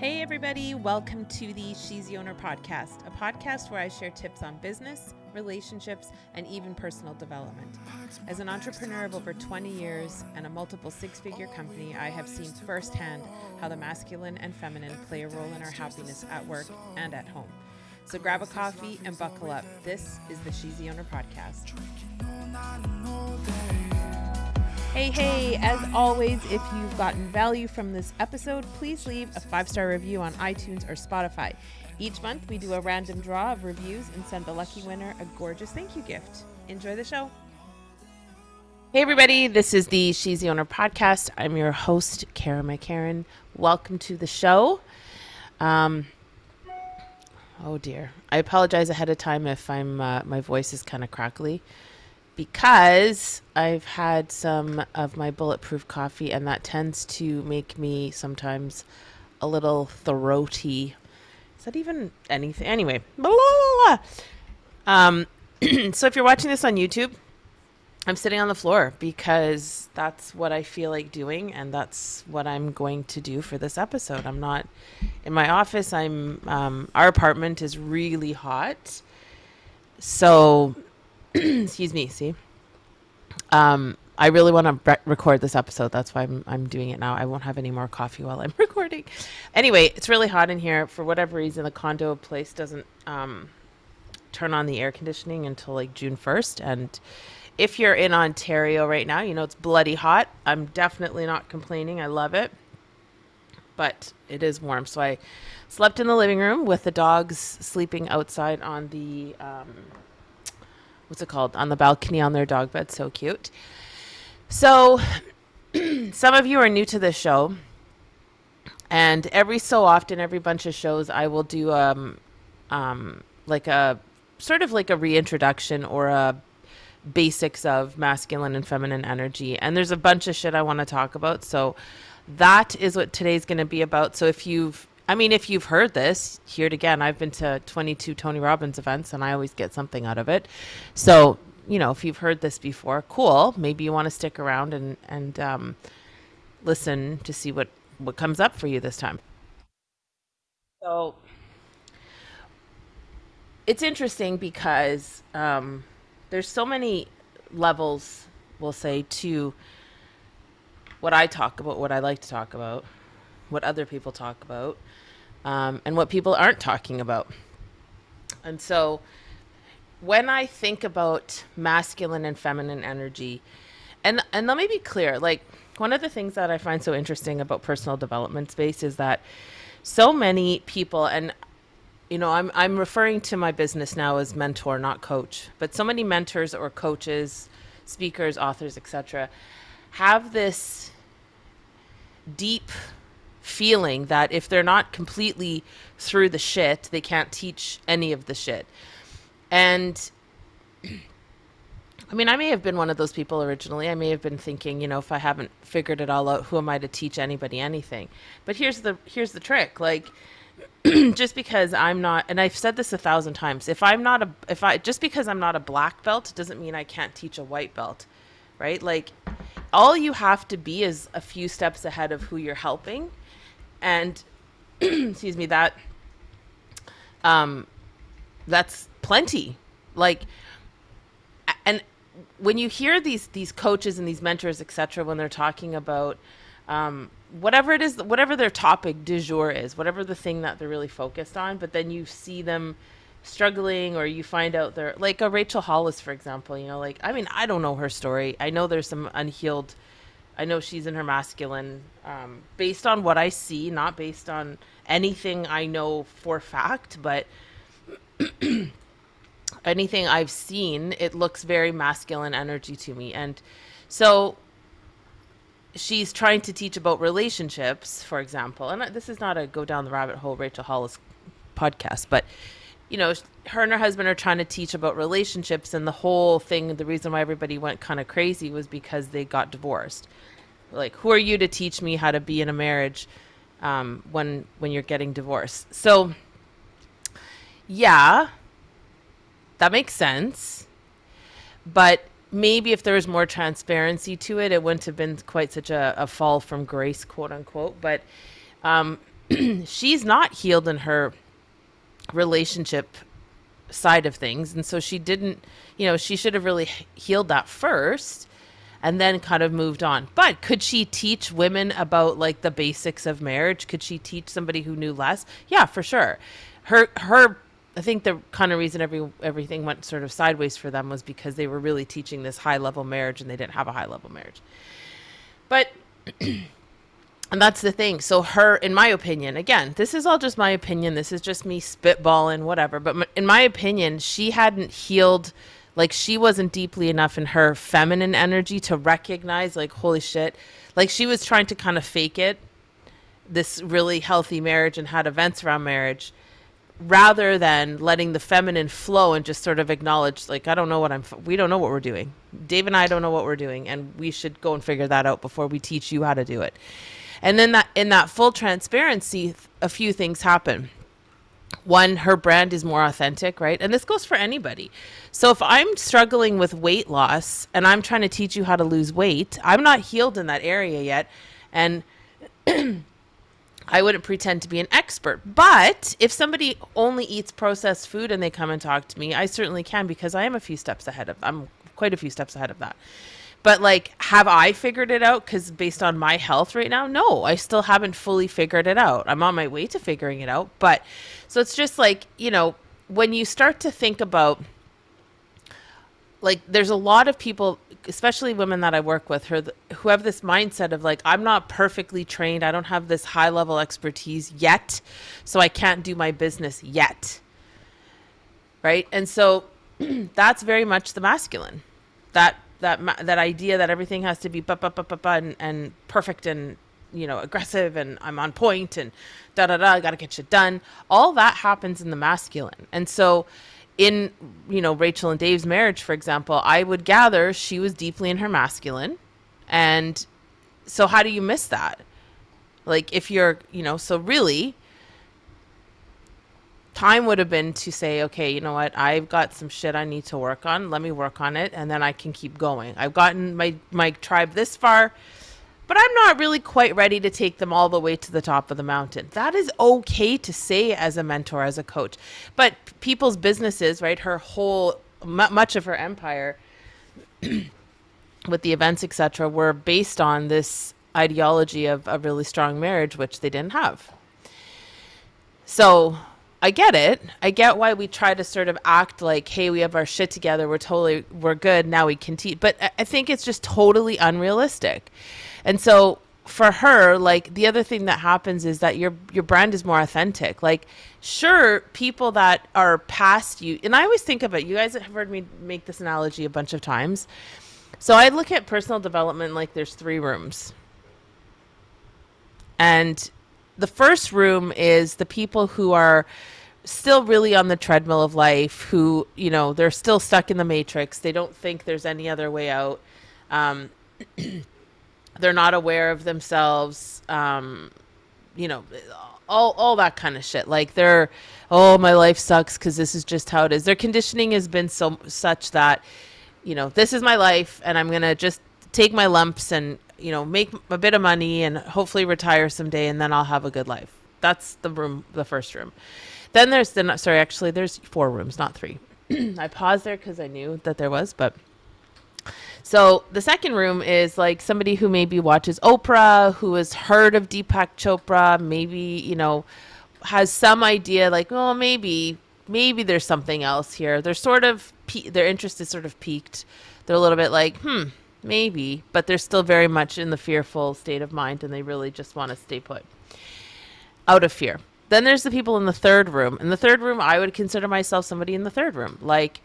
Hey, everybody, welcome to the She's the Owner podcast, a podcast where I share tips on business, relationships, and even personal development. As an entrepreneur of over 20 years and a multiple six figure company, I have seen firsthand how the masculine and feminine play a role in our happiness at work and at home. So grab a coffee and buckle up. This is the She's the Owner podcast. Hey, hey, as always, if you've gotten value from this episode, please leave a five star review on iTunes or Spotify. Each month, we do a random draw of reviews and send the lucky winner a gorgeous thank you gift. Enjoy the show. Hey, everybody, this is the She's the Owner podcast. I'm your host, Kara McCarran. Welcome to the show. Um, oh dear, I apologize ahead of time if I'm uh, my voice is kind of crackly because I've had some of my bulletproof coffee, and that tends to make me sometimes a little throaty. Is that even anything? Anyway, blah, blah, blah. um, so if you're watching this on YouTube, I'm sitting on the floor because that's what I feel like doing, and that's what I'm going to do for this episode. I'm not in my office. I'm um, our apartment is really hot, so excuse me, see. Um, I really want to re- record this episode. That's why I'm, I'm doing it now. I won't have any more coffee while I'm recording. Anyway, it's really hot in here. For whatever reason, the condo place doesn't um, turn on the air conditioning until like June 1st. And if you're in Ontario right now, you know it's bloody hot. I'm definitely not complaining. I love it. But it is warm. So I slept in the living room with the dogs sleeping outside on the. Um, what's it called on the balcony on their dog bed. So cute. So, some of you are new to this show, and every so often, every bunch of shows, I will do um, um, like a sort of like a reintroduction or a basics of masculine and feminine energy. And there's a bunch of shit I want to talk about. So that is what today's going to be about. So if you've I mean, if you've heard this, hear it again. I've been to 22 Tony Robbins events and I always get something out of it. So, you know, if you've heard this before, cool. Maybe you want to stick around and, and um, listen to see what, what comes up for you this time. So, it's interesting because um, there's so many levels, we'll say, to what I talk about, what I like to talk about, what other people talk about um, and what people aren't talking about. And so when I think about masculine and feminine energy, and and let me be clear, like one of the things that I find so interesting about personal development space is that so many people and you know, I'm I'm referring to my business now as mentor, not coach, but so many mentors or coaches, speakers, authors, etc., have this deep feeling that if they're not completely through the shit, they can't teach any of the shit. And I mean, I may have been one of those people originally. I may have been thinking, you know, if I haven't figured it all out, who am I to teach anybody anything? But here's the here's the trick. Like just because I'm not and I've said this a thousand times, if I'm not a if I just because I'm not a black belt doesn't mean I can't teach a white belt. Right? Like all you have to be is a few steps ahead of who you're helping and excuse me that um that's plenty. Like and when you hear these these coaches and these mentors etc when they're talking about um, whatever it is whatever their topic du jour is whatever the thing that they're really focused on but then you see them struggling or you find out they're like a rachel hollis for example you know like i mean i don't know her story. I know there's some unhealed I know she's in her masculine, um, based on what I see, not based on anything I know for fact, but anything I've seen, it looks very masculine energy to me. And so she's trying to teach about relationships, for example. And this is not a go down the rabbit hole Rachel Hollis podcast, but you know, her and her husband are trying to teach about relationships, and the whole thing, the reason why everybody went kind of crazy was because they got divorced. Like, who are you to teach me how to be in a marriage um, when when you're getting divorced? So, yeah, that makes sense. But maybe if there was more transparency to it, it wouldn't have been quite such a, a fall from grace, quote unquote. But um, she's not healed in her relationship side of things. And so she didn't, you know, she should have really healed that first and then kind of moved on. But could she teach women about like the basics of marriage? Could she teach somebody who knew less? Yeah, for sure. Her her I think the kind of reason every everything went sort of sideways for them was because they were really teaching this high level marriage and they didn't have a high level marriage. But and that's the thing. So her in my opinion, again, this is all just my opinion. This is just me spitballing whatever, but in my opinion, she hadn't healed like she wasn't deeply enough in her feminine energy to recognize like holy shit. Like she was trying to kind of fake it this really healthy marriage and had events around marriage rather than letting the feminine flow and just sort of acknowledge like i don't know what i'm we don't know what we're doing dave and i don't know what we're doing and we should go and figure that out before we teach you how to do it and then that in that full transparency a few things happen one her brand is more authentic right and this goes for anybody so if i'm struggling with weight loss and i'm trying to teach you how to lose weight i'm not healed in that area yet and I wouldn't pretend to be an expert. But if somebody only eats processed food and they come and talk to me, I certainly can because I am a few steps ahead of I'm quite a few steps ahead of that. But like have I figured it out? Cuz based on my health right now? No, I still haven't fully figured it out. I'm on my way to figuring it out, but so it's just like, you know, when you start to think about like there's a lot of people especially women that i work with who have this mindset of like i'm not perfectly trained. I don't have this high level expertise yet so i can't do my business yet. Right? And so that's very much the masculine. That that that idea that everything has to be bu- bu- bu- bu- bu- and, and perfect and you know aggressive and i'm on point and da da da i gotta get shit done. All that happens in the masculine. And so in you know Rachel and Dave's marriage, for example, I would gather she was deeply in her masculine, and so how do you miss that? Like if you're you know so really time would have been to say okay you know what i've got some shit i need to work on let me work on it and then i can keep going i've gotten my my tribe this far but I'm not really quite ready to take them all the way to the top of the mountain. That is okay to say as a mentor, as a coach. But people's businesses, right? Her whole, much of her empire with the events, etc., were based on this ideology of a really strong marriage, which they didn't have. So I get it. I get why we try to sort of act like, hey, we have our shit together. We're totally, we're good. Now we can teach. But I think it's just totally unrealistic. And so for her, like the other thing that happens is that your your brand is more authentic. Like, sure, people that are past you, and I always think of it. You guys have heard me make this analogy a bunch of times. So I look at personal development like there's three rooms, and the first room is the people who are still really on the treadmill of life who you know they're still stuck in the matrix. They don't think there's any other way out. Um, they're not aware of themselves um, you know all all that kind of shit. Like they're oh my life sucks cuz this is just how it is. Their conditioning has been so such that you know this is my life and I'm to just take my lumps and you know make a bit of money and hopefully retire someday and then I'll have a good life that's the room the first room then there's the sorry actually there's four rooms not three I paused there cuz I knew that there was but so the second room is like somebody who maybe watches Oprah, who has heard of Deepak Chopra, maybe, you know, has some idea like, oh, maybe, maybe there's something else here. They're sort of, their interest is sort of piqued. They're a little bit like, hmm, maybe, but they're still very much in the fearful state of mind and they really just want to stay put out of fear. Then there's the people in the third room. In the third room, I would consider myself somebody in the third room. Like,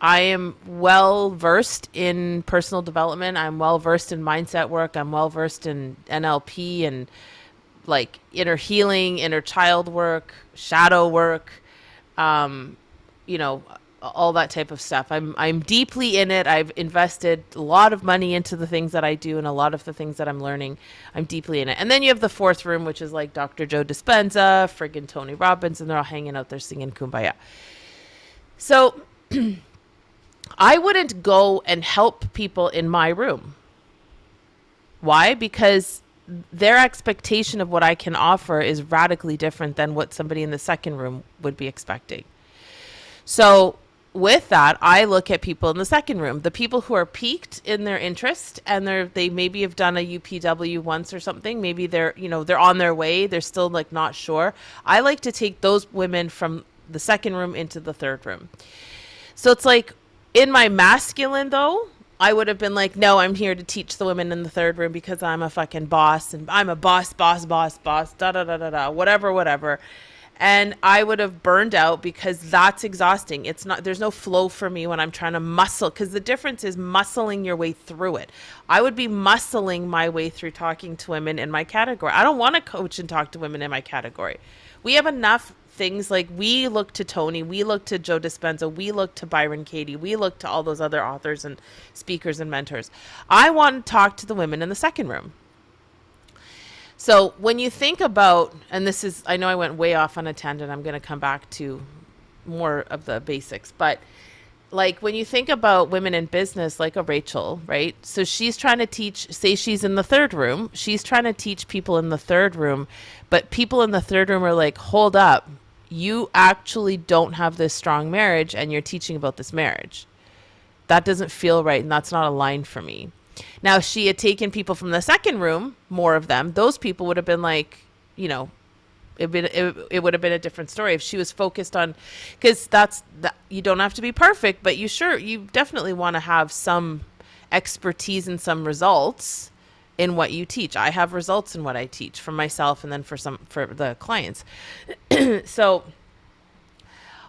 I am well versed in personal development. I'm well versed in mindset work. I'm well versed in NLP and like inner healing, inner child work, shadow work, um, you know, all that type of stuff. I'm I'm deeply in it. I've invested a lot of money into the things that I do and a lot of the things that I'm learning. I'm deeply in it. And then you have the fourth room, which is like Dr. Joe Dispenza, friggin' Tony Robbins, and they're all hanging out there singing Kumbaya. So I wouldn't go and help people in my room. Why? Because their expectation of what I can offer is radically different than what somebody in the second room would be expecting. So, with that, I look at people in the second room, the people who are piqued in their interest and they're they maybe have done a UPW once or something. Maybe they're, you know, they're on their way, they're still like not sure. I like to take those women from the second room into the third room. So it's like in my masculine though, I would have been like, no, I'm here to teach the women in the third room because I'm a fucking boss and I'm a boss, boss, boss, boss, da da da da da, whatever, whatever. And I would have burned out because that's exhausting. It's not, there's no flow for me when I'm trying to muscle because the difference is muscling your way through it. I would be muscling my way through talking to women in my category. I don't want to coach and talk to women in my category. We have enough things like we look to Tony, we look to Joe Dispenza, we look to Byron Katie, we look to all those other authors and speakers and mentors. I want to talk to the women in the second room. So when you think about, and this is, I know I went way off on a tangent, I'm going to come back to more of the basics, but like when you think about women in business like a Rachel, right? So she's trying to teach say she's in the third room, she's trying to teach people in the third room, but people in the third room are like, "Hold up you actually don't have this strong marriage and you're teaching about this marriage. That doesn't feel right and that's not aligned for me. Now, if she had taken people from the second room, more of them, those people would have been like, you know, it, been, it, it would have been a different story if she was focused on because that's that you don't have to be perfect but you sure you definitely want to have some expertise and some results in what you teach. I have results in what I teach for myself and then for some for the clients. so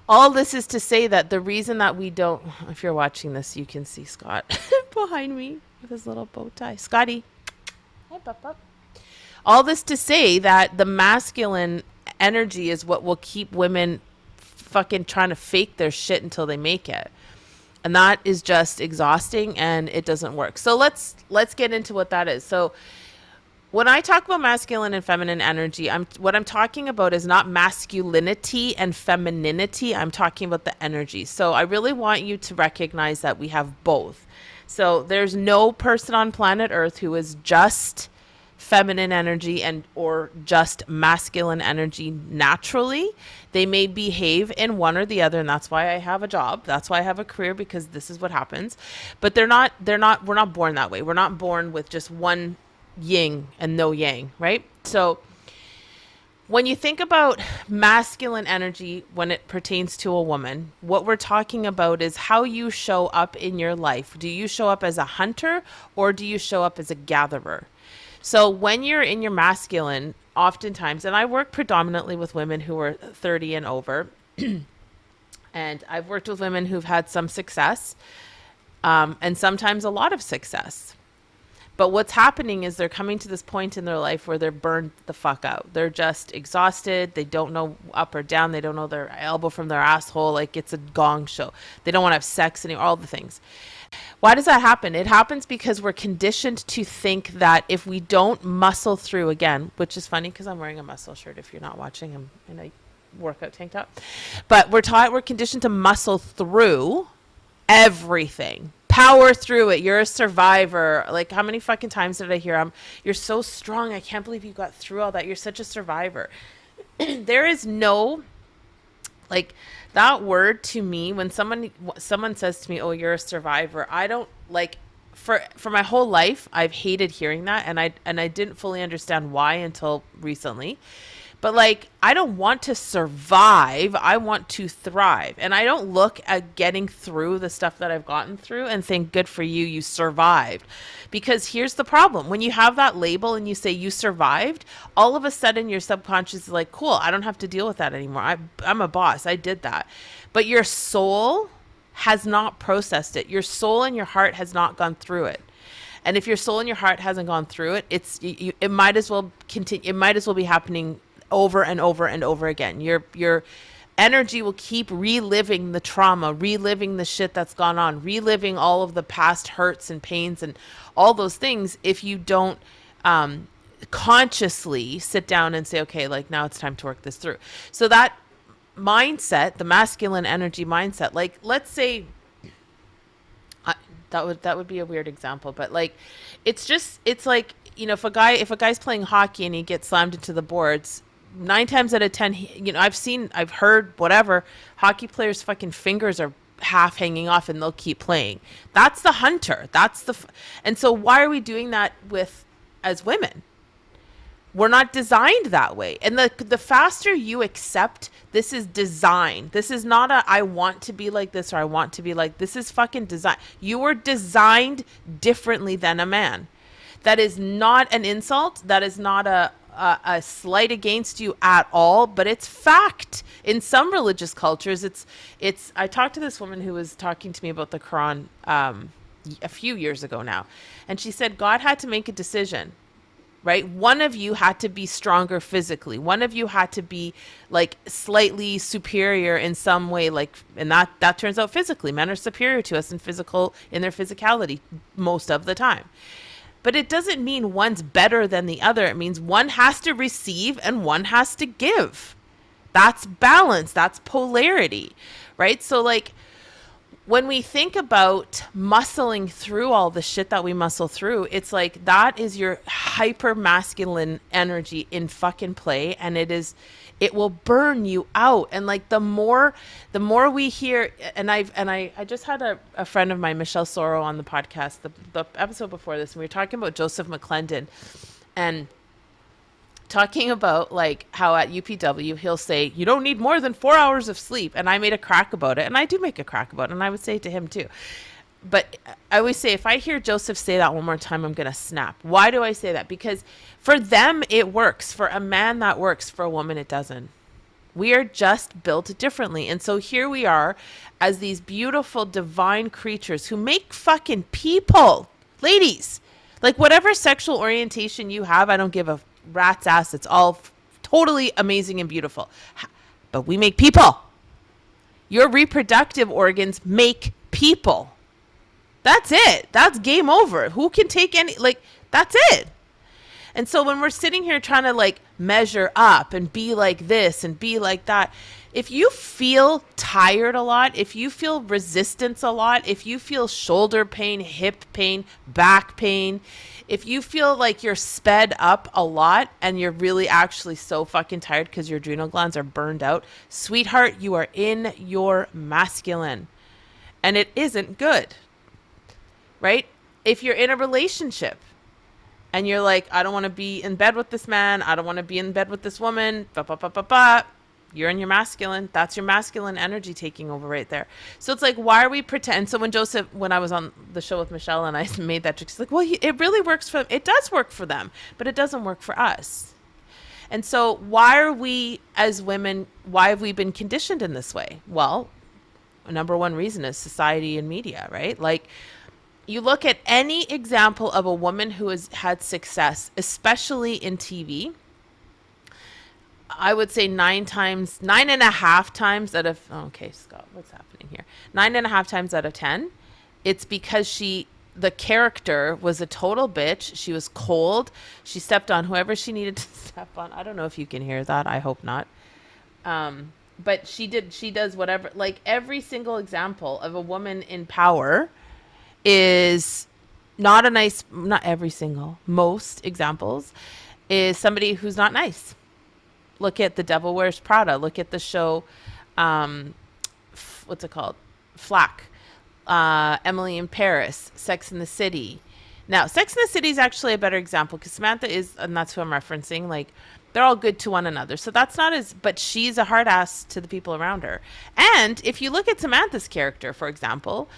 all this is to say that the reason that we don't if you're watching this you can see Scott behind me with his little bow tie. Scotty. Hi, Papa. All this to say that the masculine energy is what will keep women fucking trying to fake their shit until they make it and that is just exhausting and it doesn't work so let's let's get into what that is so when i talk about masculine and feminine energy i'm what i'm talking about is not masculinity and femininity i'm talking about the energy so i really want you to recognize that we have both so there's no person on planet earth who is just feminine energy and or just masculine energy naturally. They may behave in one or the other and that's why i have a job. That's why i have a career because this is what happens. But they're not they're not we're not born that way. We're not born with just one yin and no yang right? So when you think about masculine energy when it pertains to a woman, what we're talking about is how you show up in your life. Do you show up as a hunter or do you show up as a gatherer? So when you're in your masculine, oftentimes, and I work predominantly with women who are 30 and over, and I've worked with women who've had some success um, and sometimes a lot of success. But what's happening is they're coming to this point in their life where they're burned the fuck out. They're just exhausted. They don't know up or down. They don't know their elbow from their asshole. Like it's a gong show. They don't want to have sex anymore, all the things. Why does that happen? It happens because we're conditioned to think that if we don't muscle through again, which is funny because I'm wearing a muscle shirt. If you're not watching, I'm in a workout tank top. But we're taught we're conditioned to muscle through everything. Power through it. You're a survivor. Like how many fucking times did I hear I'm you're so strong. I can't believe you got through all that. You're such a survivor. there is no like that word to me when someone someone says to me oh you're a survivor i don't like for for my whole life i've hated hearing that and i and i didn't fully understand why until recently but like, I don't want to survive. I want to thrive. And I don't look at getting through the stuff that I've gotten through and think, good for you, you survived. Because here's the problem when you have that label and you say you survived, all of a sudden your subconscious is like, cool, I don't have to deal with that anymore. I, I'm a boss. I did that. But your soul has not processed it. Your soul and your heart has not gone through it. And if your soul and your heart hasn't gone through it, it's you, it might as well continue. It might as well be happening over and over and over again. Your your energy will keep reliving the trauma, reliving the shit that's gone on, reliving all of the past hurts and pains and all those things if you don't um, consciously sit down and say, okay, like now it's time to work this through. So that mindset, the masculine energy mindset, like let's say that would that would be a weird example, but like it's just it's like you know, if a guy if a guy's playing hockey and he gets slammed into the boards, nine times out of ten, you know, I've seen, I've heard, whatever, hockey players' fucking fingers are half hanging off and they'll keep playing. That's the hunter. That's the, f- and so why are we doing that with as women? We're not designed that way. And the the faster you accept this is design. This is not a I want to be like this or I want to be like this is fucking design. You were designed differently than a man. That is not an insult. That is not a a, slight against you at all, but it's fact. In some religious cultures, it's it's. I talked to this woman who was talking to me about the Quran um, a few years ago now, and she said God had to make a decision. Right, one of you had to be stronger physically. One of you had to be like slightly superior in some way, like, and that that turns out physically. Men are superior to us in physical in their physicality most of the time but it doesn't mean one's better than the other. It means one has to receive and one has to give. That's balance, that's polarity, right? So, like, when we think about muscling through all the shit that we muscle through, it's like that is your hyper masculine energy in fucking play. And it is it will burn you out. And like the more the more we hear and i've and i i just had a, a friend of mine michelle soro on the podcast the, the episode before this and we were talking about joseph mcclendon and talking about like how at upw he'll say you don't need more than four hours of sleep. And i made a crack about it and i do make a crack about it and i would say to him too but I always say if I hear Joseph say that one more time, I'm gonna snap. Why do I say that? Because for them it works. For a man that works. For a woman it doesn't. We are just built differently. And so here we are as these beautiful divine creatures who make fucking people. Ladies, like whatever sexual orientation you have, I don't give a rat's ass. It's all f- totally amazing and beautiful. But we make people. Your reproductive organs make people. That's it. That's game over. Who can take any like that's it. And so when we're sitting here trying to like measure up and be like this and be like that, if you feel tired a lot, if you feel resistance a lot, if you feel shoulder pain, hip pain, back pain, if you feel like you're sped up a lot and you're really actually so fucking tired because your adrenal glands are burned out, sweetheart, you are in your masculine. And it isn't good right? If you're in a relationship and you're like, I don't want to be in bed with this man, I don't want to be in bed with this woman, ba ba ba ba ba. You're in your masculine. That's your masculine energy taking over right there. So it's like, why are we pretend? So when Joseph, when I was on the show with Michelle and I made that joke, she's like, well, it really works for them. It does work for them, but it doesn't work for us. And so why are we as women, why have we been conditioned in this way? Well, number one reason is society and media, right? Like you look at any example of a woman who has had success, especially in TV, I would say nine times, nine and a half times out of, okay, Scott, what's happening here? Nine and a half times out of 10, it's because she, the character was a total bitch. She was cold. She stepped on whoever she needed to step on. I don't know if you can hear that. I hope not. Um, but she did, she does whatever, like every single example of a woman in power is not a nice not every single most examples is somebody who's not nice. Look at the devil wears prada. Look at the show um f- what's it called? Flack. Uh emily in paris sex in the city. Now sex in the city is actually a better example because samantha is and that's who i'm referencing like they're all good to one another. So that's not as but she's a hard ass to the people around her. And if you look at samantha's character for example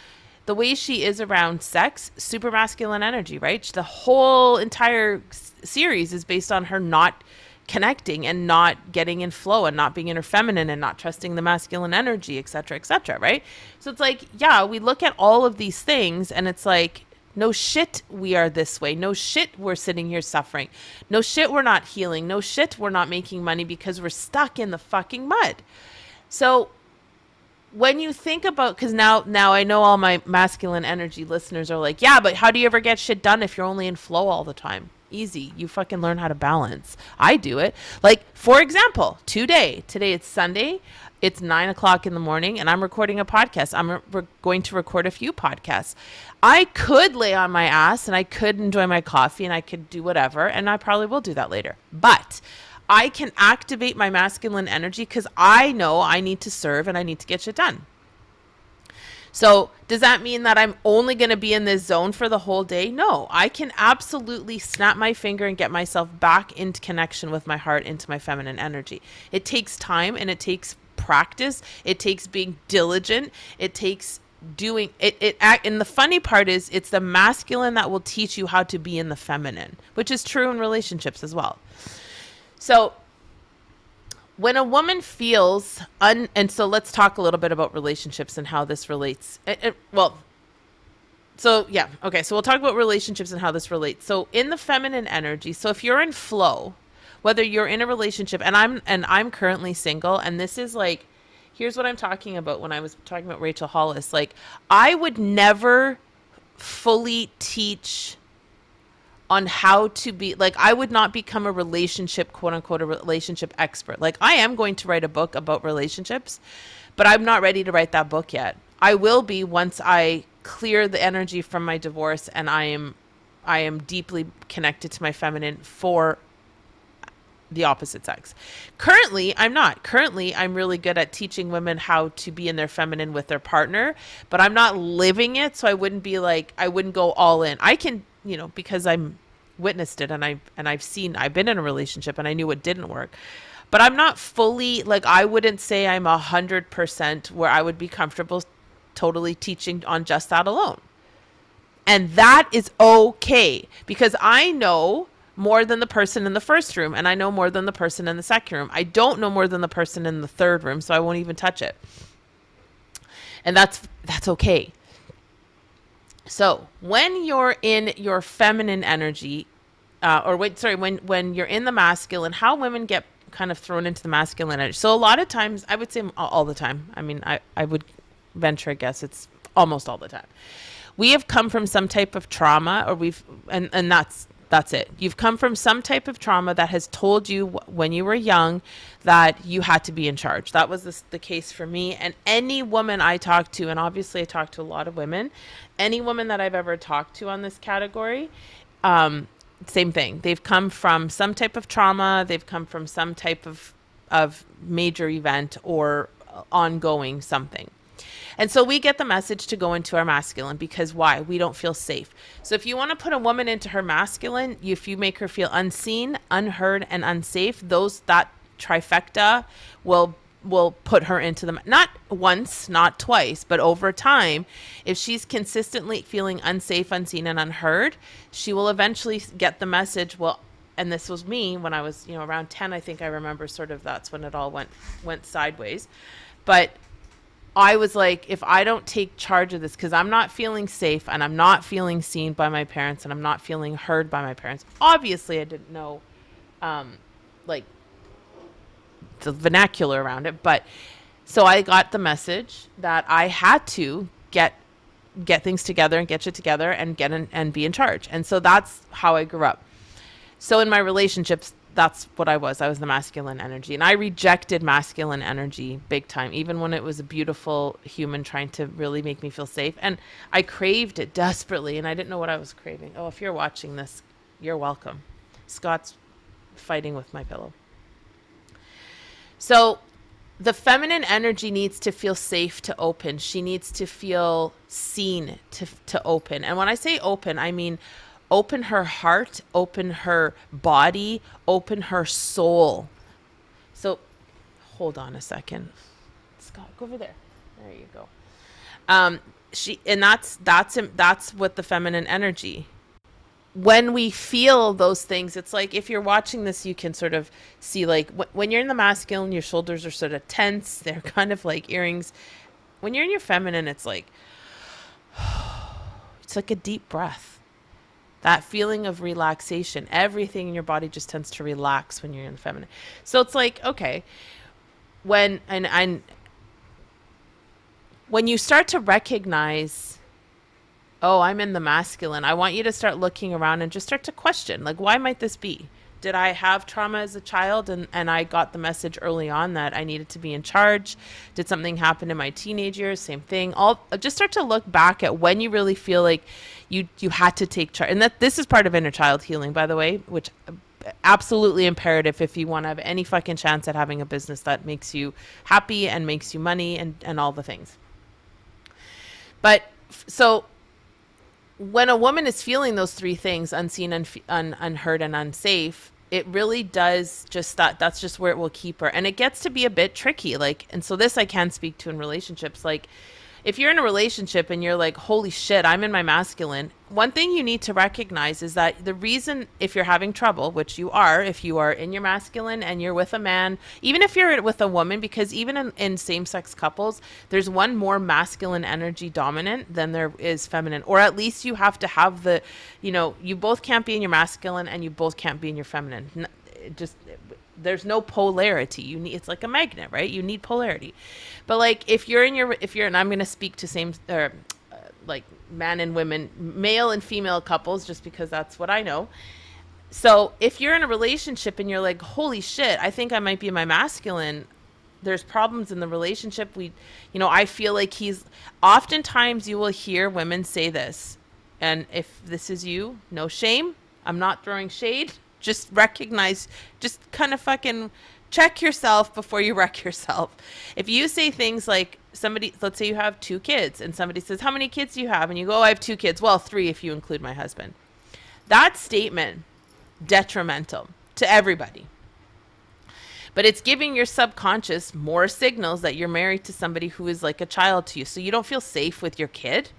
the way she is around sex, super masculine energy, right? The whole entire series is based on her not connecting and not getting in flow and not being in her feminine and not trusting the masculine energy, et cetera, et cetera, right? So it's like, yeah, we look at all of these things and it's like, no shit, we are this way. No shit, we're sitting here suffering. No shit, we're not healing. No shit, we're not making money because we're stuck in the fucking mud. So when you think about because now now i know all my masculine energy listeners are like yeah but how do you ever get shit done if you're only in flow all the time Easy. You fucking learn how to balance. I do it. Like, for example, today, today it's Sunday. It's nine o'clock in the morning, and I'm recording a podcast. I'm re- going to record a few podcasts. I could lay on my ass and I could enjoy my coffee and I could do whatever, and I probably will do that later. But I can activate my masculine energy because I know I need to serve and I need to get shit done. So, does that mean that I'm only going to be in this zone for the whole day? No, I can absolutely snap my finger and get myself back into connection with my heart, into my feminine energy. It takes time and it takes practice. It takes being diligent. It takes doing it it and the funny part is it's the masculine that will teach you how to be in the feminine which is true in relationships as well so when a woman feels un and so let's talk a little bit about relationships and how this relates. It, it, well so yeah okay so we'll talk about relationships and how this relates. So in the feminine energy so if you're in flow whether you're in a relationship and i'm and i'm currently single and this is like here's what i'm talking about when i was talking about rachel hollis like i would never fully teach on how to be like I would not become a relationship quote unquote a relationship expert. Like I am going to write a book about relationships, but I'm not ready to write that book yet. I will be once I clear the energy from my divorce and I am I am deeply connected to my feminine for the opposite sex. Currently, I'm not. Currently, I'm really good at teaching women how to be in their feminine with their partner, but I'm not living it, so I wouldn't be like I wouldn't go all in. I can, you know, because I'm witnessed it and I and I've seen I've been in a relationship and I knew it didn't work. But I'm not fully like I wouldn't say I'm a hundred percent where I would be comfortable totally teaching on just that alone. And that is okay because I know more than the person in the first room and I know more than the person in the second room. I don't know more than the person in the third room, so I won't even touch it. And that's that's okay. So when you're in your feminine energy, uh, or wait, sorry, when when you're in the masculine, how women get kind of thrown into the masculine energy. So a lot of times, I would say all the time. I mean, I I would venture a guess it's almost all the time. We have come from some type of trauma, or we've and and that's that's it. You've come from some type of trauma that has told you when you were young that you had to be in charge. That was the, the case for me. And any woman I talked to, and obviously I talked to a lot of women, any woman that I've ever talked to on this category, um, same thing. They've come from some type of trauma. They've come from some type of of major event or ongoing something. And so we get the message to go into our masculine because why? We don't feel safe. So if you want to put a woman into her masculine, if you make her feel unseen, unheard, and unsafe, those that trifecta will will put her into the not once, not twice, but over time, if she's consistently feeling unsafe, unseen, and unheard, she will eventually get the message. Well, and this was me when I was, you know, around ten. I think I remember sort of that's when it all went went sideways. But I was like, if I don't take charge of this, because I'm not feeling safe and I'm not feeling seen by my parents and I'm not feeling heard by my parents. Obviously, I didn't know, um, like, the vernacular around it, but so I got the message that I had to get get things together and get shit together and get in and be in charge. And so that's how I grew up. So in my relationships, that's what I was. I was the masculine energy. And I rejected masculine energy big time, even when it was a beautiful human trying to really make me feel safe. And I craved it desperately, and I didn't know what I was craving. Oh, if you're watching this, you're welcome. Scott's fighting with my pillow. So the feminine energy needs to feel safe to open. She needs to feel seen to, to open. And when I say open, I mean open her heart, open her body, open her soul. So hold on a second. Scott, go over there. There you go. Um, she and that's that's that's what the feminine energy. When we feel those things, it's like if you're watching this, you can sort of see like wh- when you're in the masculine, your shoulders are sort of tense. They're kind of like earrings. When you're in your feminine, it's like it's like a deep breath that feeling of relaxation everything in your body just tends to relax when you're in the feminine so it's like okay when and and when you start to recognize oh, I'm in the masculine, I want you to start looking around and just start to question, like, why might this be? Did I have trauma as a child and, and I got the message early on that I needed to be in charge? Did something happen in my teenage years? Same thing. All just start to look back at when you really feel like you you had to take charge. And that this is part of inner child healing, by the way, which uh, absolutely imperative if you want to have any fucking chance at having a business that makes you happy and makes you money and, and all the things. But so when a woman is feeling those three things unseen, un- un- unheard, and unsafe, it really does just that that's just where it will keep her and it gets to be a bit tricky like and so this i can speak to in relationships like if you're in a relationship and you're like, holy shit, I'm in my masculine, one thing you need to recognize is that the reason if you're having trouble, which you are, if you are in your masculine and you're with a man, even if you're with a woman, because even in, in same sex couples, there's one more masculine energy dominant than there is feminine. Or at least you have to have the, you know, you both can't be in your masculine and you both can't be in your feminine. Just there's no polarity. You need it's like a magnet, right? You need polarity. But like if you're in your if you're and I'm going to speak to same or uh, like man and women, male and female couples just because that's what I know. So, if you're in a relationship and you're like, "Holy shit, I think I might be my masculine." There's problems in the relationship. We, you know, I feel like he's oftentimes you will hear women say this. And if this is you, no shame. I'm not throwing shade just recognize, just kind of fucking check yourself before you wreck yourself. If you say things like somebody, let's say you have two kids, and somebody says, How many kids do you have? And you go, oh, I have two kids. Well, three if you include my husband. That statement, detrimental to everybody. But it's giving your subconscious more signals that you're married to somebody who is like a child to you. So you don't feel safe with your kid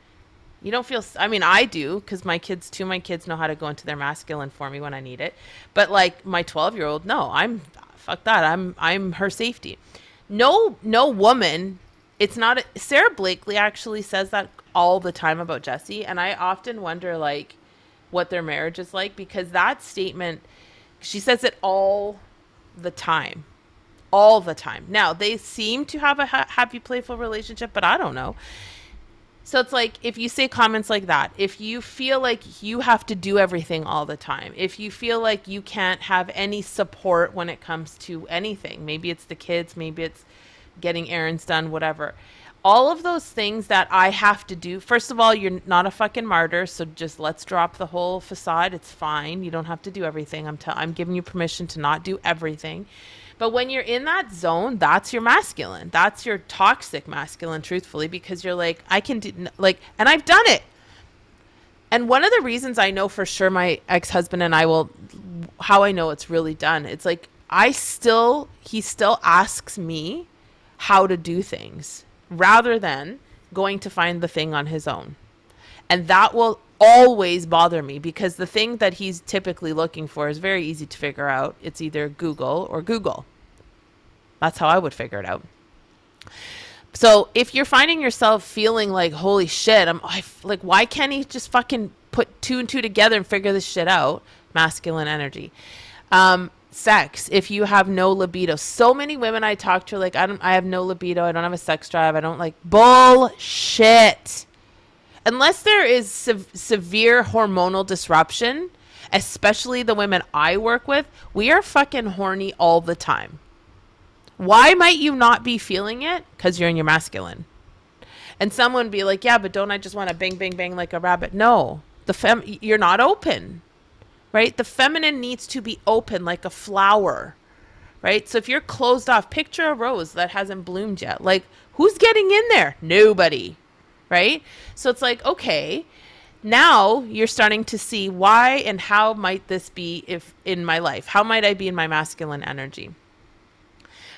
you don't feel. I mean, I do because my kids, two my kids, know how to go into their masculine for me when I need it. But like my twelve year old, no, I'm fuck that. I'm I'm her safety. No, no woman. It's not. A, Sara Blakely actually says that all the time about Jesse, and I often wonder like what their marriage is like because that statement. She says it all the time all the time. Now, they seem to have a ha- happy, playful relationship, but I don't know. So it's like if you say comments like that, if you feel like you have to do everything all the time, if you feel like you can't have any support when it comes to anything, maybe it's the kids, maybe it's getting errands done, whatever. All of those things that I have to do. First of all, you're not a fucking martyr, so just let's drop the whole facade. It's fine. You don't have to do everything. I'm t- I'm giving you permission to not do everything. But when you're in that zone, that's your masculine. That's your toxic masculine, truthfully, because you're like, I can do, like, and I've done it. And one of the reasons I know for sure my ex husband and I will, how I know it's really done, it's like, I still, he still asks me how to do things rather than going to find the thing on his own. And that will always bother me because the thing that he's typically looking for is very easy to figure out. It's either Google or Google. That's how I would figure it out. So if you're finding yourself feeling like, holy shit, I'm like, why can't he just fucking put two and two together and figure this shit out? Masculine energy. Um, sex if you have no libido so many women i talk to like i don't i have no libido i don't have a sex drive i don't like bullshit unless there is se- severe hormonal disruption, especially the women I work with, we are fucking horny all the time. Why might you not be feeling it? Because you're in your masculine. And someone be like, yeah, but don't I just want to bang, bang, bang like a rabbit? No, the fem, you're not open, right? The feminine needs to be open like a flower, right? So if you're closed off, picture a rose that hasn't bloomed yet. Like, who's getting in there? Nobody right? So it's like, okay, now you're starting to see why and how might this be if in my life? How might I be in my masculine energy?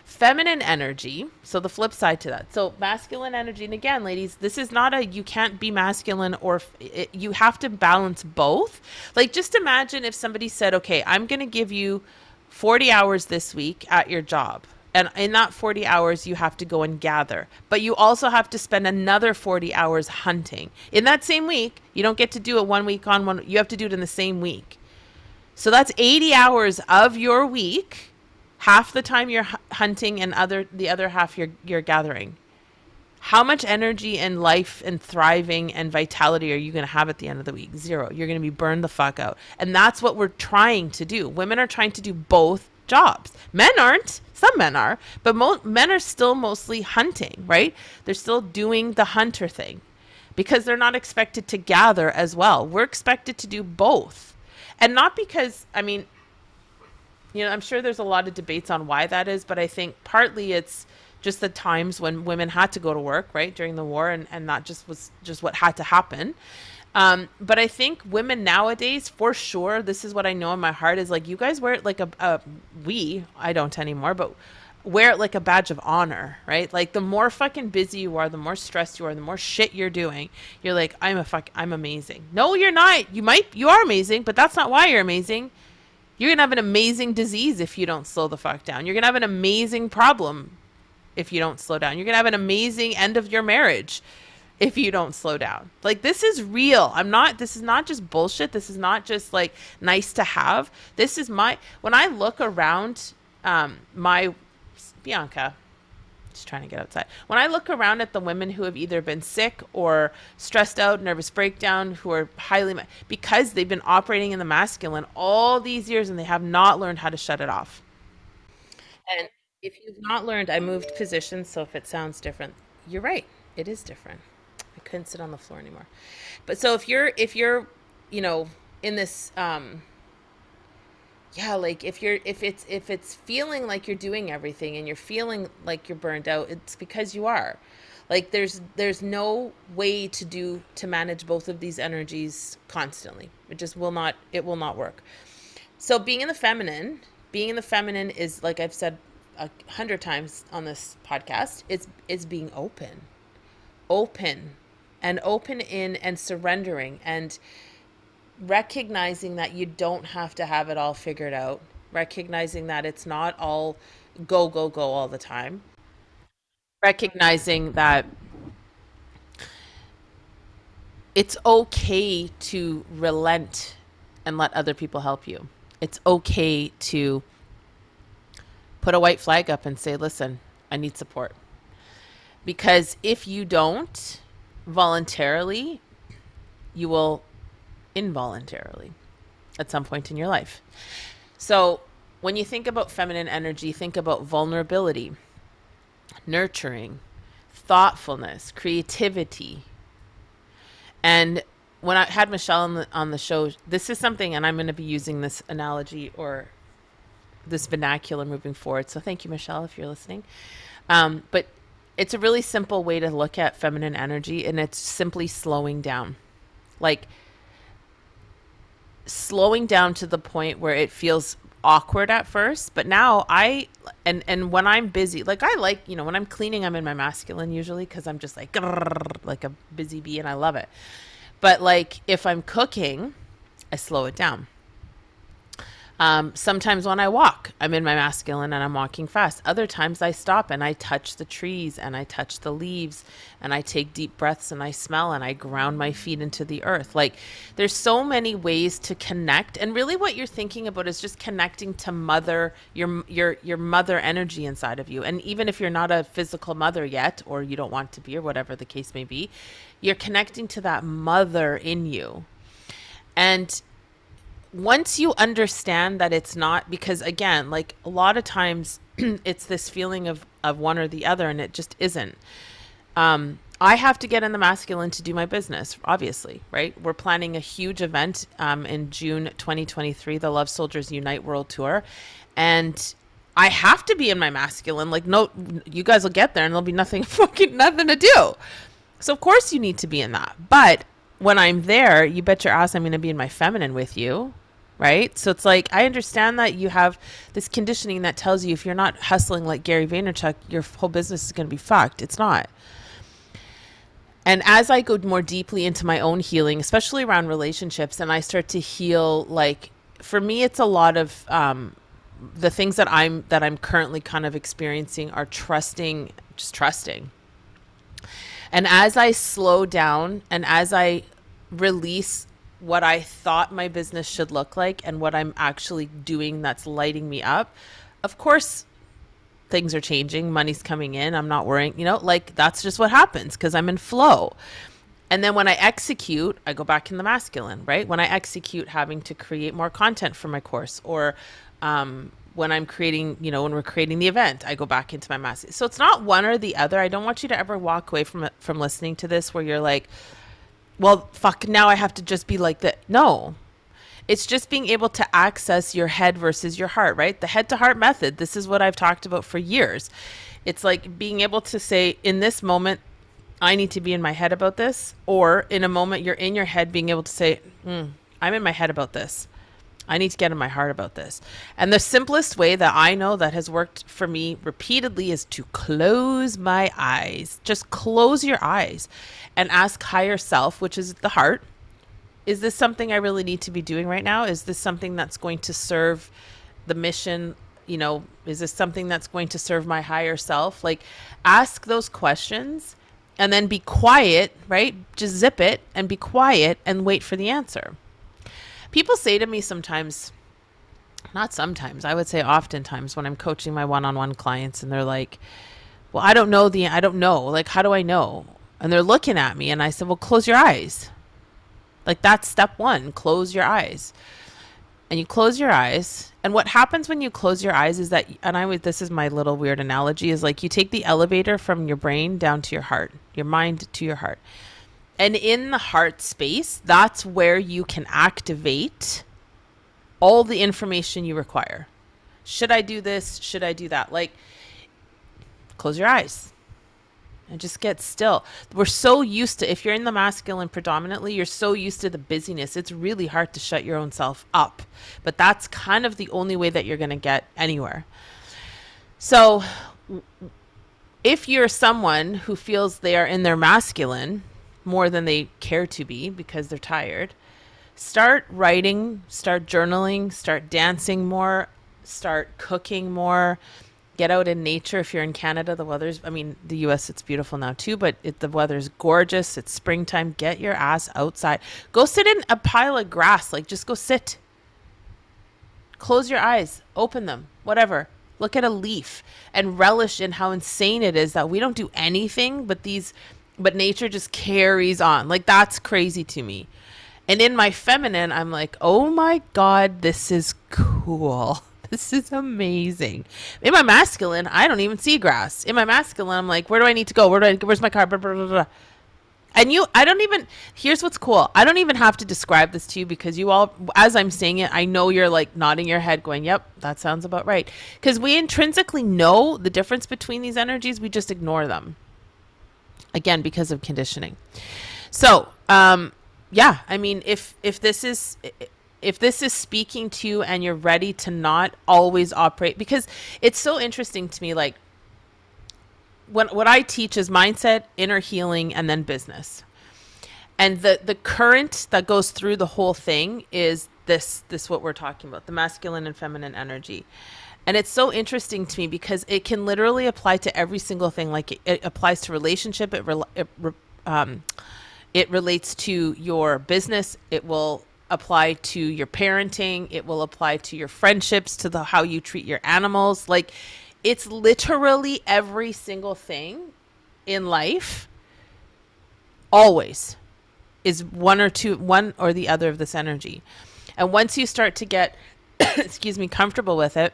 Feminine energy, so the flip side to that. So masculine energy, and again, ladies, this is not a you can't be masculine or it, you have to balance both. Like just imagine if somebody said, "Okay, I'm going to give you 40 hours this week at your job." And in that 40 hours you have to go and gather but you also have to spend another 40 hours hunting in that same week you don't get to do it one week on one you have to do it in the same week so that's 80 hours of your week half the time you're hunting and other the other half you're you're gathering how much energy and life and thriving and vitality are you going to have at the end of the week? Zero. You're going to be burned the fuck out. And that's what we're trying to do. Women are trying to do both jobs. Men aren't. Some men are, but mo- men are still mostly hunting, right? They're still doing the hunter thing because they're not expected to gather as well. We're expected to do both. And not because, I mean, you know, I'm sure there's a lot of debates on why that is, but I think partly it's just the times when women had to go to work, right, during the war, and, and that just was just what had to happen. Um, but I think women nowadays, for sure, this is what I know in my heart is like you guys wear it like a, a we, I don't anymore, but wear it like a badge of honor, right? Like the more fucking busy you are, the more stressed you are, the more shit you're doing. You're like, I'm a fuck, I'm amazing. No, you're not. You might, you are amazing, but that's not why you're amazing. You're gonna have an amazing disease if you don't slow the fuck down. You're gonna have an amazing problem if you don't slow down. You're gonna have an amazing end of your marriage if you don't slow down. Like this is real. I'm not this is not just bullshit. This is not just like nice to have. This is my when I look around um my Bianca just trying to get outside. When I look around at the women who have either been sick or stressed out, nervous breakdown, who are highly because they've been operating in the masculine all these years and they have not learned how to shut it off. And if you've not learned, I moved positions, so if it sounds different, you're right. It is different couldn't sit on the floor anymore. But so if you're if you're, you know, in this um yeah, like if you're if it's if it's feeling like you're doing everything and you're feeling like you're burned out, it's because you are. Like there's there's no way to do to manage both of these energies constantly. It just will not it will not work. So being in the feminine, being in the feminine is like I've said a hundred times on this podcast, it's it's being open. Open and open in and surrendering and recognizing that you don't have to have it all figured out, recognizing that it's not all go, go, go all the time, recognizing that it's okay to relent and let other people help you. It's okay to put a white flag up and say, listen, I need support. Because if you don't, voluntarily, you will involuntarily at some point in your life. So, when you think about feminine energy, think about vulnerability, nurturing, thoughtfulness, creativity. And when I had Michelle on the, on the show, this is something, and I'm going to be using this analogy or this vernacular moving forward. So thank you, Michelle, if you're listening. Um, but it's a really simple way to look at feminine energy and it's simply slowing down. Like slowing down to the point where it feels awkward at first but now i and and when i'm busy like i like you know when i'm cleaning i'm in my masculine usually because i'm just like like a busy bee and i love it. But like if i'm cooking i slow it down um, sometimes when I walk, I'm in my masculine and I'm walking fast. Other times I stop and I touch the trees and I touch the leaves and I take deep breaths and I smell and I ground my feet into the earth. Like there's so many ways to connect. And really what you're thinking about is just connecting to mother, your your your mother energy inside of you. And even if you're not a physical mother yet or you don't want to be or whatever the case may be, you're connecting to that mother in you. And once you understand that it's not because again like a lot of times it's this feeling of of one or the other and it just isn't. Um i have to get in the masculine to do my business obviously right? We're planning a huge event um, in june 2023 the love soldiers unite world tour and i have to be in my masculine. Like no you guys will get there and there'll be nothing fucking nothing to do. So of course you need to be in that. But when i'm there you bet your ass i'm going to be in my feminine with you right? So it's like I understand that you have this conditioning that tells you if you're not hustling like Gary Vaynerchuk, your whole business is going to be fucked. It's not. And as I go more deeply into my own healing, especially around relationships, and I start to heal, like for me, it's a lot of um, the things that I'm that I'm currently kind of experiencing are trusting, just trusting. And as I slow down and as I release what I thought my business should look like and what I'm actually doing that's lighting me up, of course, things are changing, money's coming in, I'm not worrying, you know, like that's just what happens because I'm in flow. And then when I execute, I go back in the masculine, right? When I execute having to create more content for my course or um, when I'm creating, you know, when we're creating the event, I go back into my masculine. So it's not one or the other. I don't want you to ever walk away from from listening to this where you're like, well, fuck, now I have to just be like that. No, it's just being able to access your head versus your heart, right? The head to heart method. This is what I've talked about for years. It's like being able to say, in this moment, I need to be in my head about this. Or in a moment, you're in your head, being able to say, mm, I'm in my head about this. I need to get in my heart about this. And the simplest way that I know that has worked for me repeatedly is to close my eyes. Just close your eyes and ask higher self, which is the heart, is this something I really need to be doing right now? Is this something that's going to serve the mission? You know, is this something that's going to serve my higher self? Like, ask those questions and then be quiet, right? Just zip it and be quiet and wait for the answer. People say to me sometimes, not sometimes, I would say oftentimes when I'm coaching my one on one clients and they're like, well, I don't know the, I don't know. Like, how do I know? And they're looking at me and I said, well, close your eyes like that's step one close your eyes. And you close your eyes. And what happens when you close your eyes is that, and I would, this is my little weird analogy, is like you take the elevator from your brain down to your heart, your mind to your heart. And in the heart space, that's where you can activate all the information you require. Should I do this? Should I do that? Like, close your eyes and just get still. We're so used to, if you're in the masculine predominantly, you're so used to the busyness. It's really hard to shut your own self up. But that's kind of the only way that you're going to get anywhere. So, if you're someone who feels they are in their masculine more than they care to be because they're tired, start writing, start journaling, start dancing more, start cooking more get out in nature if you're in Canada. The weather's, I mean, the US, it's beautiful now too, but it, the weather's gorgeous. It's springtime. Get your ass outside. Go sit in a pile of grass. Like, just go sit. Close your eyes, open them, whatever. Look at a leaf and relish in how insane it is that we don't do anything, but these, but nature just carries on. Like, that's crazy to me. And in my feminine, I'm like, oh my God, this is cool. this is amazing. In my masculine, I don't even see grass. In my masculine, I'm like, where do I need to go? Where do I? Where's my car? Blah, blah, blah, and you, I don't even. Here's what's cool. I don't even have to describe this to you because you all, as I'm saying it, I know you're like nodding your head, going, "Yep, that sounds about right." Because we intrinsically know the difference between these energies. We just ignore them. Again, because of conditioning. So, um, yeah, I mean, if if this is if this is speaking to you and you're ready to not always operate because it's so interesting to me like when what I teach is mindset, inner healing and then business. And the the current that goes through the whole thing is this this what we're talking about, the masculine and feminine energy. And it's so interesting to me because it can literally apply to every single thing. Like it, it applies to relationship. It, re, it um, it relates to your business. It will apply to your parenting, it will apply to your friendships, to the how you treat your animals. Like it's literally every single thing in life always is one or two one or the other of this energy. And once you start to get excuse me comfortable with it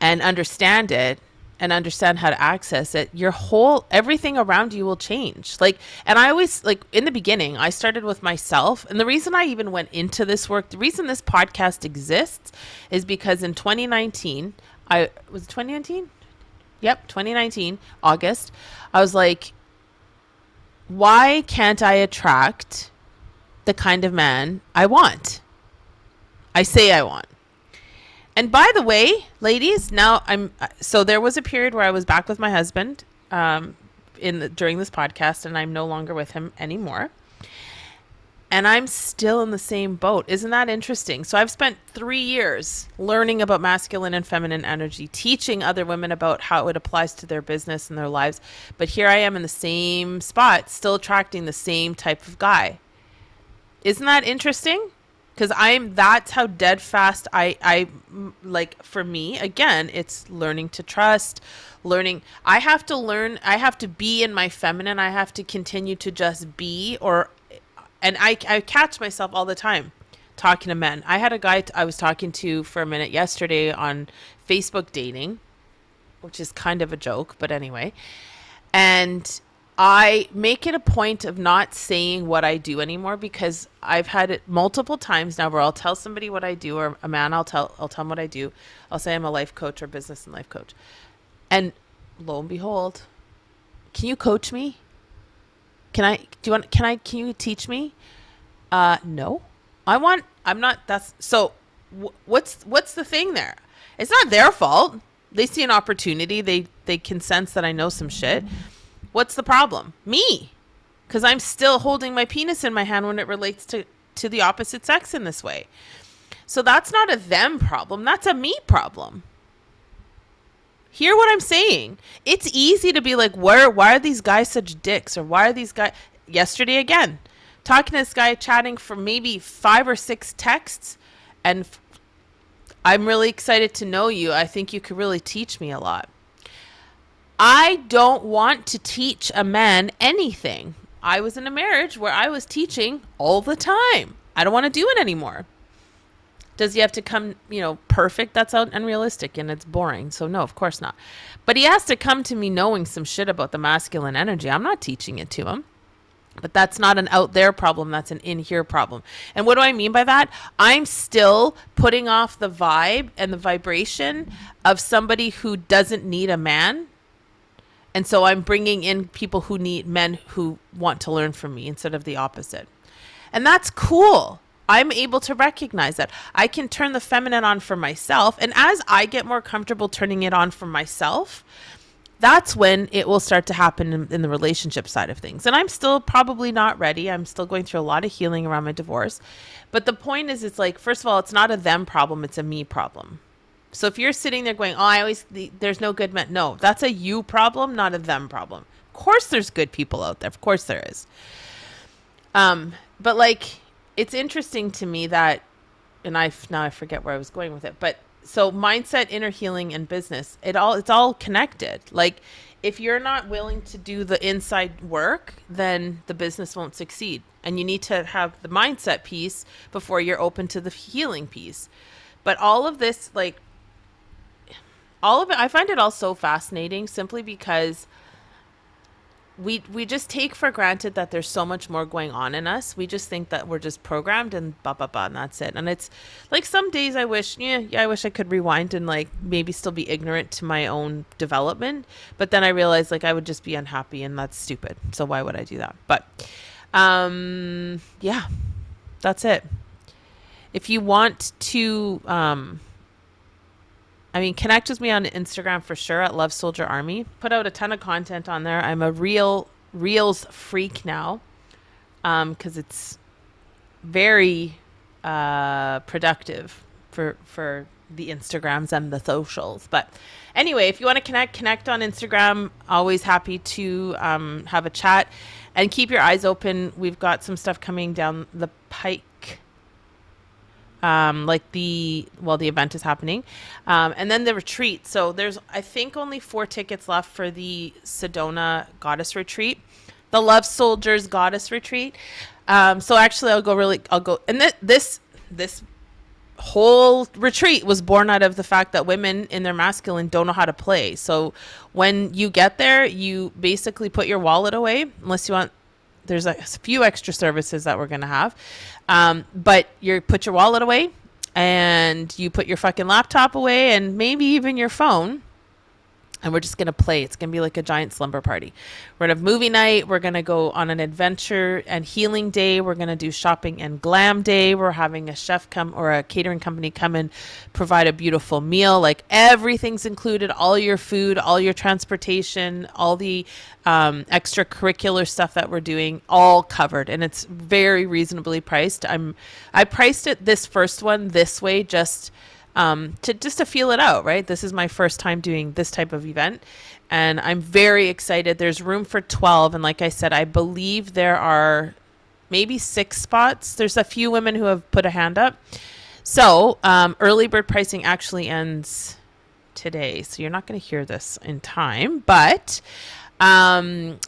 and understand it, and understand how to access it, your whole everything around you will change. Like, and I always like in the beginning, I started with myself. And the reason I even went into this work, the reason this podcast exists is because in 2019, I was 2019? Yep, 2019, August. I was like, why can't I attract the kind of man I want? I say I want. And by the way, ladies, now I'm so there was a period where I was back with my husband um, in the, during this podcast, and I'm no longer with him anymore. And I'm still in the same boat. Isn't that interesting? So I've spent three years learning about masculine and feminine energy, teaching other women about how it applies to their business and their lives. But here I am in the same spot, still attracting the same type of guy. Isn't that interesting? Because I'm that's how dead fast I I like for me again it's learning to trust learning I have to learn I have to be in my feminine I have to continue to just be or and I I catch myself all the time talking to men. I had a guy I was talking to for a minute yesterday on Facebook dating which is kind of a joke but anyway and I make it a point of not saying what I do anymore because I've had it multiple times now where I'll tell somebody what I do or a man I'll tell I'll tell them what I do. I'll say I'm a life coach or business and life coach. And lo and behold, can you coach me? Can I do you want can I can you teach me? Uh no. I want I'm not that's so what's what's the thing there? It's not their fault. They see an opportunity. They they can sense that I know some shit. Mm-hmm What's the problem? Me. Because I'm still holding my penis in my hand when it relates to, to the opposite sex in this way. So that's not a them problem. That's a me problem. Hear what I'm saying. It's easy to be like, where why are these guys such dicks? Or why are these guys yesterday again? Talking to this guy chatting for maybe five or six texts and I'm really excited to know you. I think you could really teach me a lot. I don't want to teach a man anything. I was in a marriage where I was teaching all the time. I don't want to do it anymore. Does he have to come, you know, perfect? That's unrealistic and it's boring. So, no, of course not. But he has to come to me knowing some shit about the masculine energy. I'm not teaching it to him. But that's not an out there problem. That's an in here problem. And what do I mean by that? I'm still putting off the vibe and the vibration of somebody who doesn't need a man and so I'm bringing in people who need men who want to learn from me instead of the opposite. And that's cool. I'm able to recognize that. I can turn the feminine on for myself. And as I get more comfortable turning it on for myself, that's when it will start to happen in, in, the relationship side of things. And I'm still probably not ready. I'm still going through a lot of healing around my divorce. But the point is, it's like, first of all, it's not a them problem, it's a me problem. So if you're sitting there going, "Oh, I always the, there's no good men," no, that's a you problem, not a them problem. Of course, there's good people out there. Of course, there is. Um, but like, it's interesting to me that, and I now I forget where I was going with it, but so mindset, inner healing, and business, it all it's all connected. Like, if you're not willing to do the inside work, then the business won't succeed. And you need to have the mindset piece before you're open to the healing piece. But all of this, like all of it i find it all so fascinating simply because we we just take for granted that there's so much more going on in us. We just think that we're just programmed and blah blah blah and that's it. And it's like some days I wish yeah, yeah, I wish I could rewind and like maybe still be ignorant to my own development. But then I realized like I would just be unhappy and that's stupid. So why would I do that? But um yeah. That's it. If you want to um I mean, connect with me on Instagram for sure at Love Soldier Army. Put out a ton of content on there. I'm a real reels freak now, um, because it's very uh productive for for the Instagrams and the socials. But anyway, if you want to connect, connect on Instagram. Always happy to um, have a chat and keep your eyes open. We've got some stuff coming down the pike um, like the well the event is happening. Um, and then the retreat. So there's i think only four tickets left for the sedona goddess retreat. The love soldiers goddess retreat. Um, so actually i'll go really i'll go and th- this this whole retreat was born out of the fact that women in their masculine don't know how to play. So when you get there you basically put your wallet away unless you want there's a few extra services that we're going to have. Um, but you put your wallet away and you put your fucking laptop away and maybe even your phone and we're just going to play. It's going to be like a giant slumber party. We're going to have movie night. We're going to go on an adventure and healing day. We're going to do shopping and glam day. We're having a chef come or a catering company come and provide a beautiful meal. Like everything's included all your food, all your transportation, all the um, extracurricular stuff that we're doing, all covered. And it's very reasonably priced. I'm, I priced it this first one this way just um, to just to feel it out, right? This is my first time doing this type of event, and I'm very excited. There's room for 12, and like I said, I believe there are maybe six spots. There's a few women who have put a hand up. So um, early bird pricing actually ends today, so you're not going to hear this in time, but um,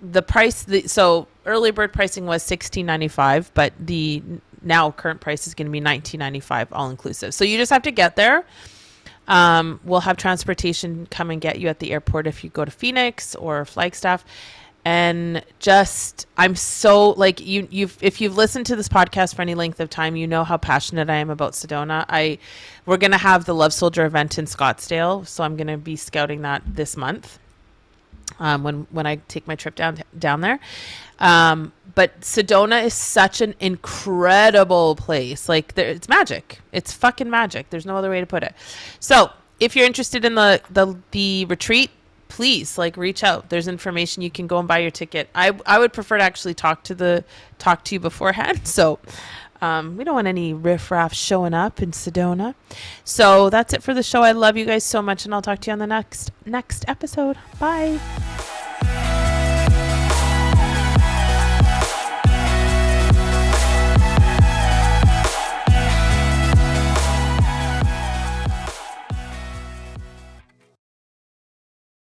the price. The, so early bird pricing was sixteen ninety five, but the now current price is going to be nineteen ninety five all inclusive. So you just have to get there. Um, we'll have transportation come and get you at the airport if you go to Phoenix or Flagstaff. And just, I'm so like you. You've if you've listened to this podcast for any length of time, you know how passionate I am about Sedona. I, we're gonna have the Love Soldier event in Scottsdale, so I'm gonna be scouting that this month. Um, when when I take my trip down down there, um, but Sedona is such an incredible place. Like there, it's magic. It's fucking magic. There's no other way to put it. So if you're interested in the the the retreat, please like reach out. There's information you can go and buy your ticket. I I would prefer to actually talk to the talk to you beforehand. So. Um, we don't want any riffraff showing up in Sedona. So that's it for the show. I love you guys so much, and I'll talk to you on the next next episode. Bye.